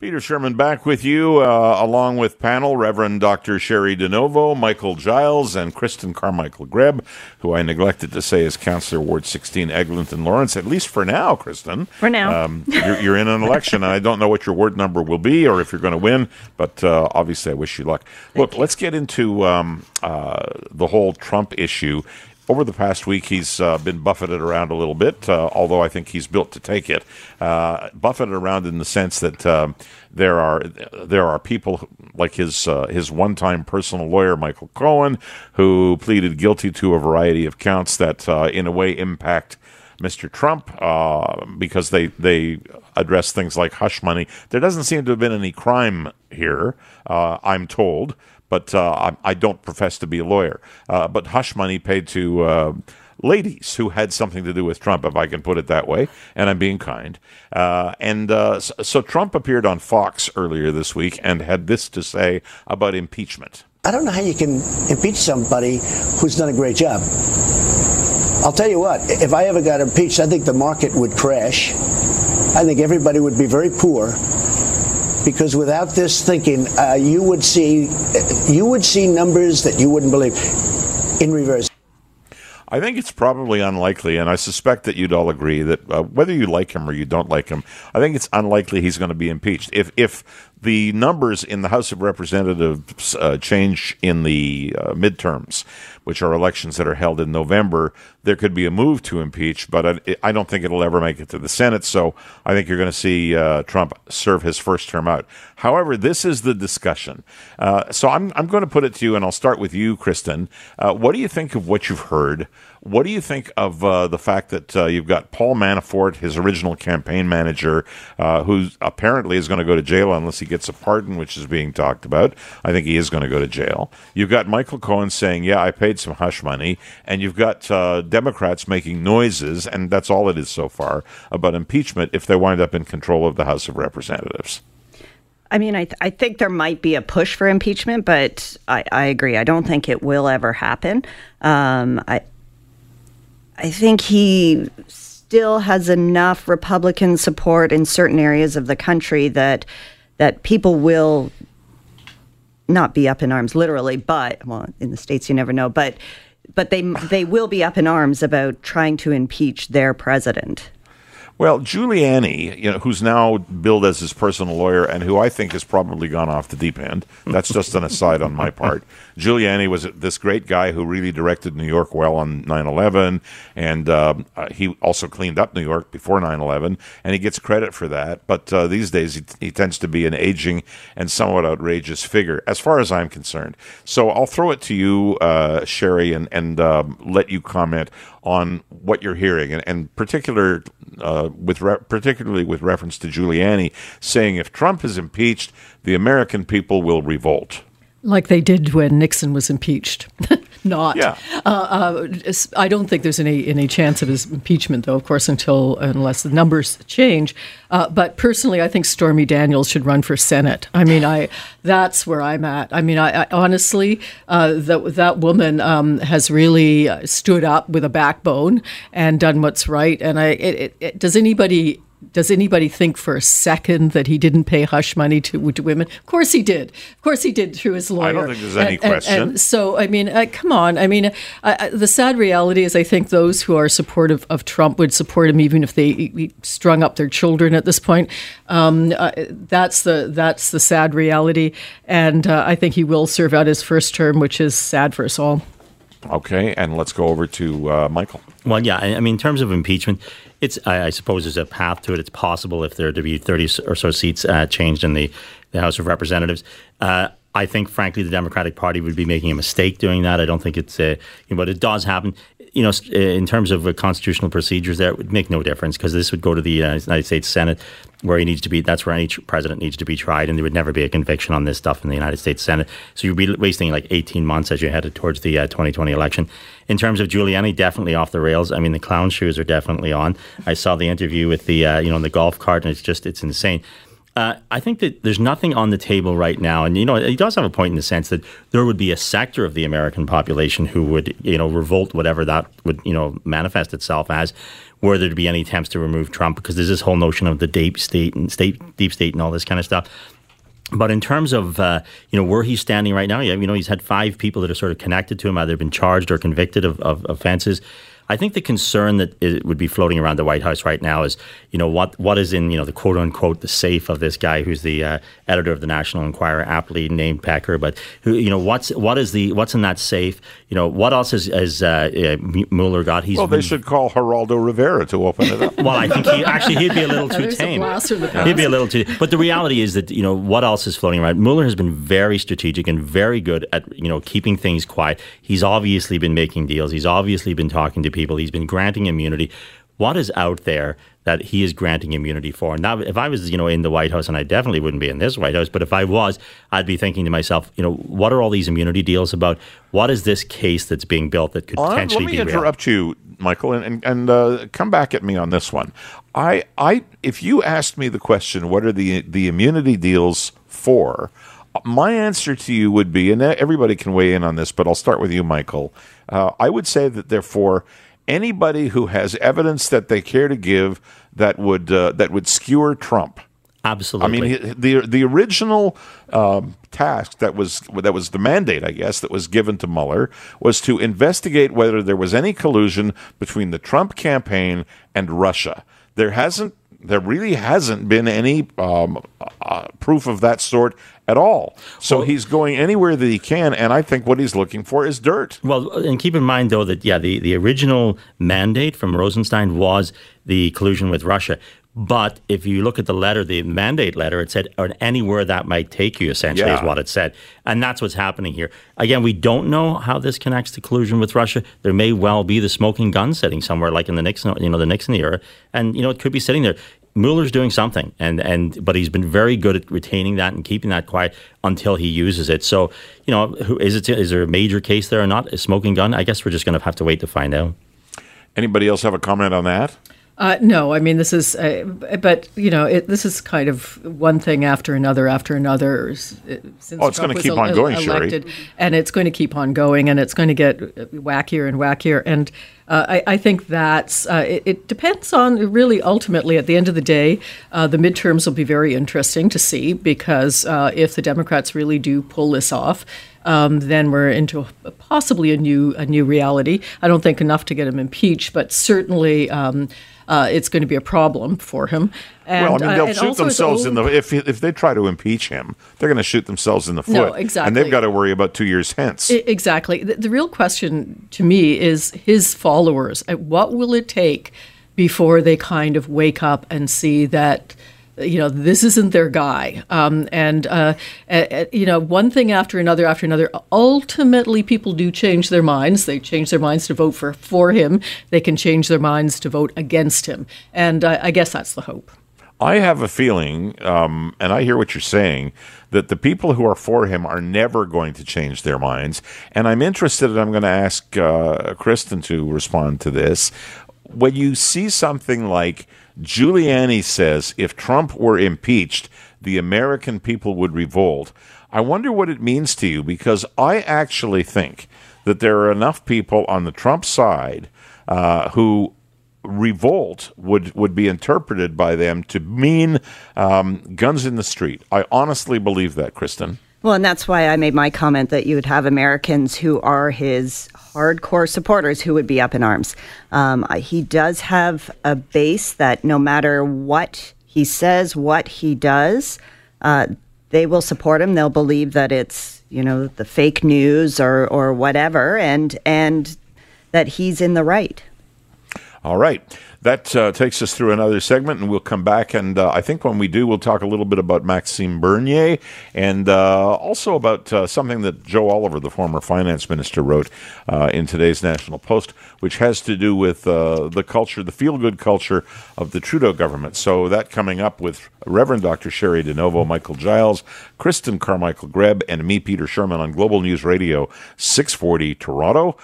Peter Shurman back with you, uh, along with panel Reverend Dr. Cheri DiNovo, Michael Giles, and Christin Carmichael Greb, who I neglected to say is Councillor Ward 16, Eglinton Lawrence, at least for now, Christin. For now. Um, you're, you're, in an election, and I don't know what your ward number will be or if you're going to win, but uh, obviously I wish you luck. Look, let's get into um, uh, the whole Trump issue over the past week, he's uh, been buffeted around a little bit, uh, although I think he's built to take it. Uh, buffeted around in the sense that um, there are there are people like his uh, his one time personal lawyer Michael Cohen, who pleaded guilty to a variety of counts that, uh, in a way, impact. Mr. Trump uh, because they they address things like hush money. There doesn't seem to have been any crime here, I'm told but uh, I, I, don't profess to be a lawyer. Uh, but hush money paid to uh, ladies who had something to do with Trump, if I can put it that way, and I'm being kind. Uh, and uh, so, so Trump appeared on Fox earlier this week and had this to say about impeachment. I don't know how you can impeach somebody who's done a great job. I'll tell you what, if I ever got impeached, I think the market would crash. I think everybody would be very poor because without this thinking, uh, you would see you would see numbers that you wouldn't believe in reverse. I think it's probably unlikely, and I suspect that you'd all agree that uh, whether you like him or you don't like him, I think it's unlikely he's going to be impeached. If if the numbers in the House of Representatives uh, change in the uh, midterms, which are elections that are held in November, there could be a move to impeach, but I, I don't think it'll ever make it to the Senate. So I think you're going to see uh, Trump serve his first term out. However, this is the discussion. Uh, so I'm, I'm going to put it to you, and I'll start with you, Christin. Uh, what do you think of what you've heard? What do you think of uh, the fact that you've got Paul Manafort, his original campaign manager, who apparently is going to go to jail unless he gets a pardon, which is being talked about? I think he is going to go to jail. You've got Michael Cohen saying, "Yeah, I paid some hush money," and you've got uh, Democrats making noises, and that's all it is so far about impeachment if they wind up in control of the House of Representatives. I mean, I, th- I think there might be a push for impeachment, but I, I agree. I don't think it will ever happen. Um, I I think he still has enough Republican support in certain areas of the country that that people will not be up in arms literally, but well, in the states you never know, but but they they will be up in arms about trying to impeach their president. Well, Giuliani, you know, who's now billed as his personal lawyer and who I think has probably gone off the deep end. That's just an aside on my part. Giuliani was this great guy who really directed New York well on 9/11, and um, uh, he also cleaned up New York before 9/11, and he gets credit for that. But uh, these days, he, he, tends to be an aging and somewhat outrageous figure, as far as I'm concerned. So I'll throw it to you, uh, Cheri, and and um, let you comment on what you're hearing, and, and particular uh, with re- particularly with reference to Giuliani, saying if Trump is impeached, the American people will revolt. Like they did when Nixon was impeached. Not. Yeah. Uh, uh, I don't think there's any any chance of his impeachment, though. Of course, until unless the numbers change. Uh, but personally, I think Stormy Daniels should run for Senate. I mean, I that's where I'm at. I mean, I, I honestly, uh, that that woman um, has really stood up with a backbone and done what's right. And I, it, it, does anybody does anybody think for a second that he didn't pay hush money to, to women? Of course he did. Of course he did through his lawyer. I don't think there's any and, question. And, and so, I mean, uh, come on. I mean, uh, the sad reality is I think those who are supportive of Trump would support him even if they strung up their children at this point. Um, uh, that's the that's the sad reality. And uh, I think he will serve out his first term, which is sad for us all. Okay, and let's go over to uh, Michael. Well, yeah, I mean, in terms of impeachment, it's I, I, suppose there's a path to it. It's possible if there to be 30 or so seats uh, changed in the, the House of Representatives. Uh, I think, frankly, the Democratic Party would be making a mistake doing that. I don't think it's, you know, but it does happen you know, in terms of constitutional procedures, there would make no difference because this would go to the uh, United States Senate, where he needs to be. That's where any president needs to be tried, and there would never be a conviction on this stuff in the United States Senate. So you'd be wasting like 18 months as you headed towards the uh, 2020 election. In terms of Giuliani, definitely off the rails. I mean, the clown shoes are definitely on. I saw the interview with the, uh, you know, the golf cart, and it's just it's insane. Uh, I think that there's nothing on the table right now, and you know he does have a point in the sense that there would be a sector of the American population who would you know revolt whatever that would you know manifest itself as, were there to be any attempts to remove Trump, because there's this whole notion of the deep state and state deep state and all this kind of stuff. But in terms of uh, you know where he's standing right now, you know he's had five people that are sort of connected to him, either been charged or convicted of, of offenses. I think the concern that would be floating around the White House right now is, you know, what what is in you know the quote unquote the safe of this guy who's the uh, editor of the National Enquirer, aptly named Pecker, but who you know what's what is the what's in that safe? You know what else has, has uh, uh Mueller got? He's well, they been, should call Geraldo Rivera to open it up. well, I think he actually he'd be a little too tame. He'd be a little too. But the reality is that you know what else is floating around. Mueller has been very strategic and very good at you know keeping things quiet. He's obviously been making deals. He's obviously been talking to people. He's been granting immunity. What is out there that he is granting immunity for? Now, if I was, you know, in the White House, and I definitely wouldn't be in this White House, but if I was, I'd be thinking to myself, you know, what are all these immunity deals about? What is this case that's being built that could uh, potentially be? Let me interrupt real? you, Michael, and and, and uh, come back at me on this one. I I if you asked me the question, what are the the immunity deals for? My answer to you would be, and everybody can weigh in on this, but I'll start with you, Michael. Uh, I would say that therefore anybody who has evidence that they care to give that would uh, that would skewer Trump. Absolutely. I mean, the the original um, task that was that was the mandate, I guess, that was given to Mueller was to investigate whether there was any collusion between the Trump campaign and Russia. There hasn't there really hasn't been any um, uh, proof of that sort at all. So well, he's going anywhere that he can, and I think what he's looking for is dirt. Well, and keep in mind though that yeah, the, the original mandate from Rosenstein was the collusion with Russia. But if you look at the letter, the mandate letter, it said or anywhere that might take you, essentially, yeah. is what it said. And that's what's happening here. Again, we don't know how this connects to collusion with Russia. There may well be the smoking gun sitting somewhere, like in the Nixon, you know, the Nixon era. And, you know, it could be sitting there. Mueller's doing something, and and but he's been very good at retaining that and keeping that quiet until he uses it. So, you know, who, is it is there a major case there or not? A smoking gun? I guess we're just going to have to wait to find out. Anybody else have a comment on that? Uh, no, I mean this is, uh, but you know, it, this is kind of one thing after another after another. Since oh, it's going to keep on going, elected, Cheri. and it's going to keep on going, and it's going to get wackier and wackier. And uh, I, I, think that's uh, it, it, depends on really ultimately at the end of the day, uh, the midterms will be very interesting to see because uh, if the Democrats really do pull this off. Um, then we're into a, possibly a new a new reality. I don't think enough to get him impeached, but certainly um, uh, it's going to be a problem for him. And, well, I mean, uh, they'll uh, shoot themselves in the if if they try to impeach him, they're going to shoot themselves in the foot. No, exactly, and they've got to worry about two years hence. I, exactly. The, the real question to me is his followers. Uh, what will it take before they kind of wake up and see that? you know, this isn't their guy. Um, and, uh, uh, you know, one thing after another after another, ultimately people do change their minds. They change their minds to vote for, for him. They can change their minds to vote against him. And uh, I guess that's the hope. I have a feeling, um, and I hear what you're saying, that the people who are for him are never going to change their minds. And I'm interested, and I'm going to ask uh, Christin to respond to this. When you see something like Giuliani says if Trump were impeached, the American people would revolt. I wonder what it means to you because I actually think that there are enough people on the Trump side uh, who revolt would would be interpreted by them to mean um, guns in the street. I honestly believe that, Christin. Well, and that's why I made my comment that you would have Americans who are his hardcore supporters who would be up in arms. Um, he does have a base that no matter what he says, what he does, uh, they will support him. They'll believe that it's you know the fake news or or whatever, and and that he's in the right. All right. That uh, takes us through another segment, and we'll come back. And uh, I think when we do, we'll talk a little bit about Maxime Bernier and uh, also about uh, something that Joe Oliver, the former finance minister, wrote uh, in today's National Post, which has to do with uh, the culture, the feel good culture of the Trudeau government. So that coming up with Reverend Dr. Cheri DiNovo, Michael Giles, Christin Carmichael Greb, and me, Peter Shurman, on Global News Radio 640 Toronto.